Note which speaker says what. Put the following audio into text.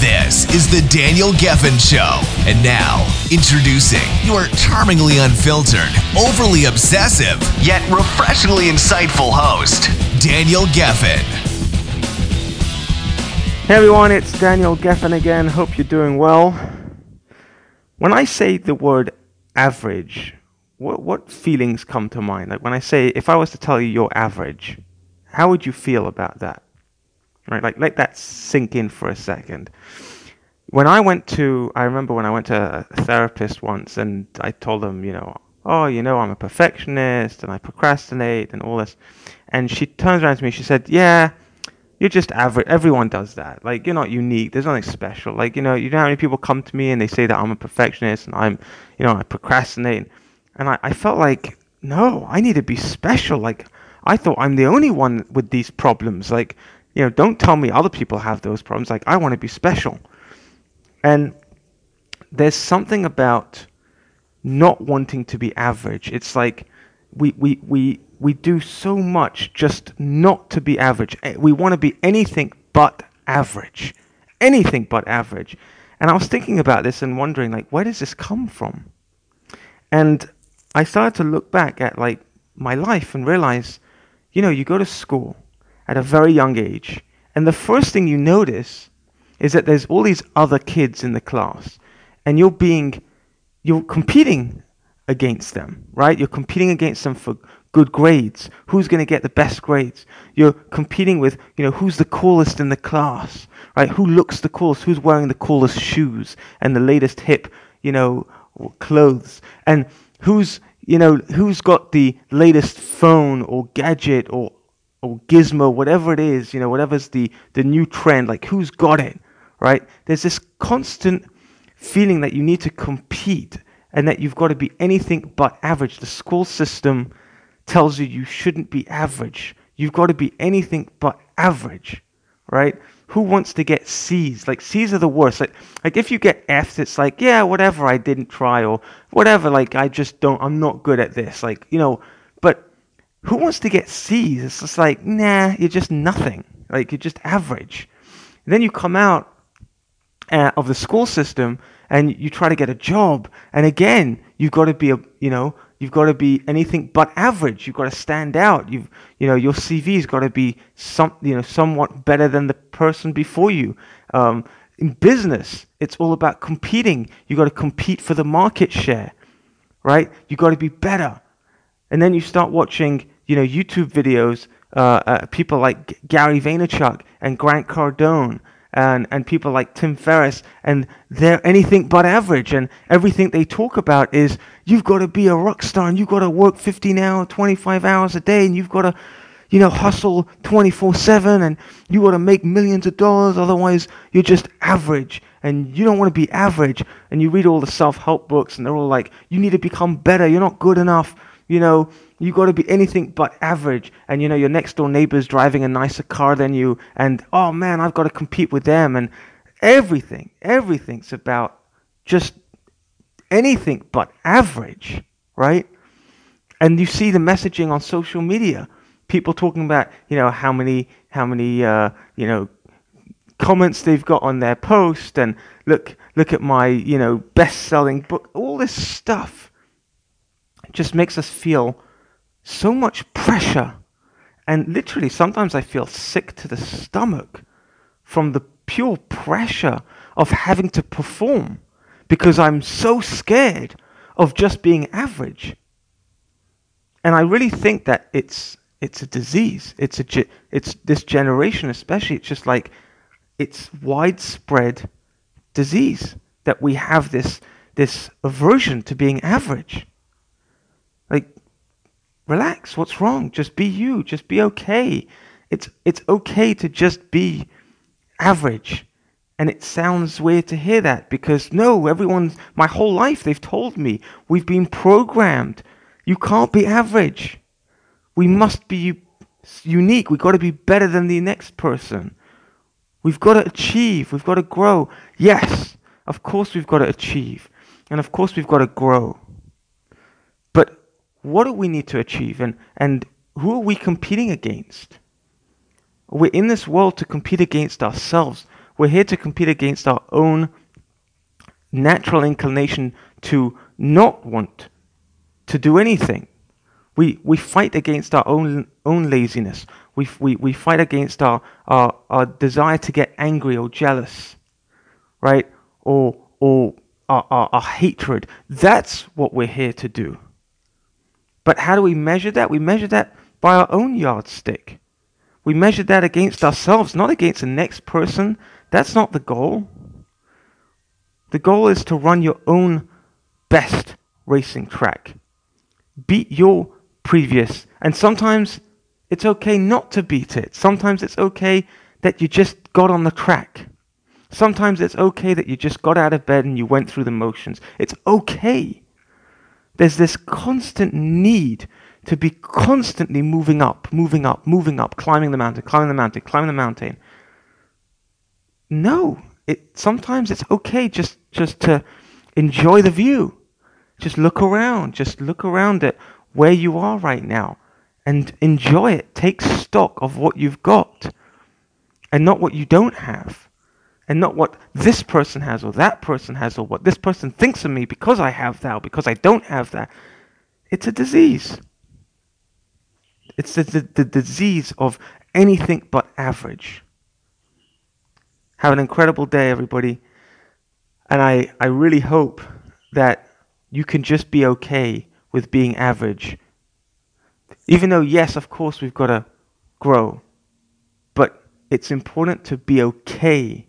Speaker 1: This is the Daniel Gefen Show. And now, introducing your charmingly unfiltered, overly obsessive, yet refreshingly insightful host, Daniel Gefen.
Speaker 2: Hey everyone, it's Daniel Gefen again. Hope you're doing well. When I say the word average, what, what feelings come to mind? Like when I say, if I was to tell you you're average, how would you feel about that? Right? Like let that sink in for a second. When I went to, I remember when I went to a therapist once, and I told them, you know, oh, you know, I'm a perfectionist and I procrastinate and all this, and she turns around to me, she said, yeah, you're just average. Everyone does that. Like you're not unique. There's nothing special. Like you know, you know how many people come to me and they say that I'm a perfectionist and I'm, you know, I procrastinate, and I, I felt like no, I need to be special. Like I thought I'm the only one with these problems. Like you know, don't tell me other people have those problems. Like, I want to be special. And there's something about not wanting to be average. It's like we, we, we, we do so much just not to be average. Eh, we want to be anything but average. Anything but average. And I was thinking about this and wondering, like, where does this come from? And I started to look back at, like, my life and realize, you know, you go to school at a very young age. And the first thing you notice is that there's all these other kids in the class, and you're being, you're competing against them, right? You're competing against them for good grades. Who's going to get the best grades? You're competing with, you know, who's the coolest in the class, right? Who looks the coolest? Who's wearing the coolest shoes and the latest hip, you know, clothes? And who's, you know, who's got the latest phone or gadget or or gizmo, whatever it is, you know, whatever's the, the new trend, like who's got it, right? There's this constant feeling that you need to compete and that you've got to be anything but average. The school system tells you you shouldn't be average. You've got to be anything but average, right? Who wants to get C's? Like C's are the worst. Like, like if you get F's, it's like, yeah, whatever, I didn't try, or whatever, like I just don't, I'm not good at this. Like, you know, who wants to get C's? It's just like, nah, you're just nothing. Like, you're just average. And then you come out uh, of the school system and you try to get a job. And again, you've got to be a, you know, you've got to be anything but average. You've got to stand out. You've, you know, your CV's got to be some, you know, somewhat better than the person before you. Um, in business, it's all about competing. You've got to compete for the market share, right? You've got to be better. And then you start watching, you know, YouTube videos, uh, uh, people like Gary Vaynerchuk and Grant Cardone and, and people like Tim Ferriss, and they're anything but average. And everything they talk about is you've got to be a rock star and you've got to work 15 hours, 25 hours a day, and you've got to, you know, hustle 24 7, and you got to make millions of dollars, otherwise, you're just average. And you don't want to be average. And you read all the self help books, and they're all like, you need to become better, you're not good enough you know, you got to be anything but average. And, you know, your next door neighbor's driving a nicer car than you. And, oh man, I've got to compete with them. And everything, everything's about just anything but average, right? And you see the messaging on social media. People talking about, you know, how many, how many, uh, you know, comments they've got on their post and look look at my you know best selling book all this stuff just makes us feel so much pressure. And literally, sometimes I feel sick to the stomach from the pure pressure of having to perform because I'm so scared of just being average. And I really think that it's it's a disease. It's a it's this generation especially. It's just like it's widespread disease that we have this this aversion to being average. Relax. What's wrong? Just be you. Just be okay. It's it's okay to just be average. And it sounds weird to hear that because no, everyone's my whole life they've told me we've been programmed. You can't be average. We must be unique. We've got to be better than the next person. We've got to achieve. We've got to grow. Yes, of course we've got to achieve. And of course we've got to grow. What do we need to achieve? And, and who are we competing against? We're in this world to compete against ourselves. We're here to compete against our own natural inclination to not want to do anything. We, we fight against our own, own laziness. We, we, we fight against our, our, our desire to get angry or jealous, right? Or, or our, our, our hatred. That's what we're here to do. But how do we measure that? We measure that by our own yardstick. We measure that against ourselves, not against the next person. That's not the goal. The goal is to run your own best racing track. Beat your previous. And sometimes it's okay not to beat it. Sometimes it's okay that you just got on the track. Sometimes it's okay that you just got out of bed and you went through the motions. It's okay. There's this constant need to be constantly moving up, moving up, moving up, climbing the mountain, climbing the mountain, climbing the mountain. No, it sometimes it's okay just just to enjoy the view. Just look around, just look around at where you are right now and enjoy it. Take stock of what you've got and not what you don't have. And not what this person has or that person has or what this person thinks of me because I have that or because I don't have that. It's a disease. It's the, the, the disease of anything but average. Have an incredible day, everybody. And I, I really hope that you can just be okay with being average. Even though, yes, of course, we've got to grow. But it's important to be okay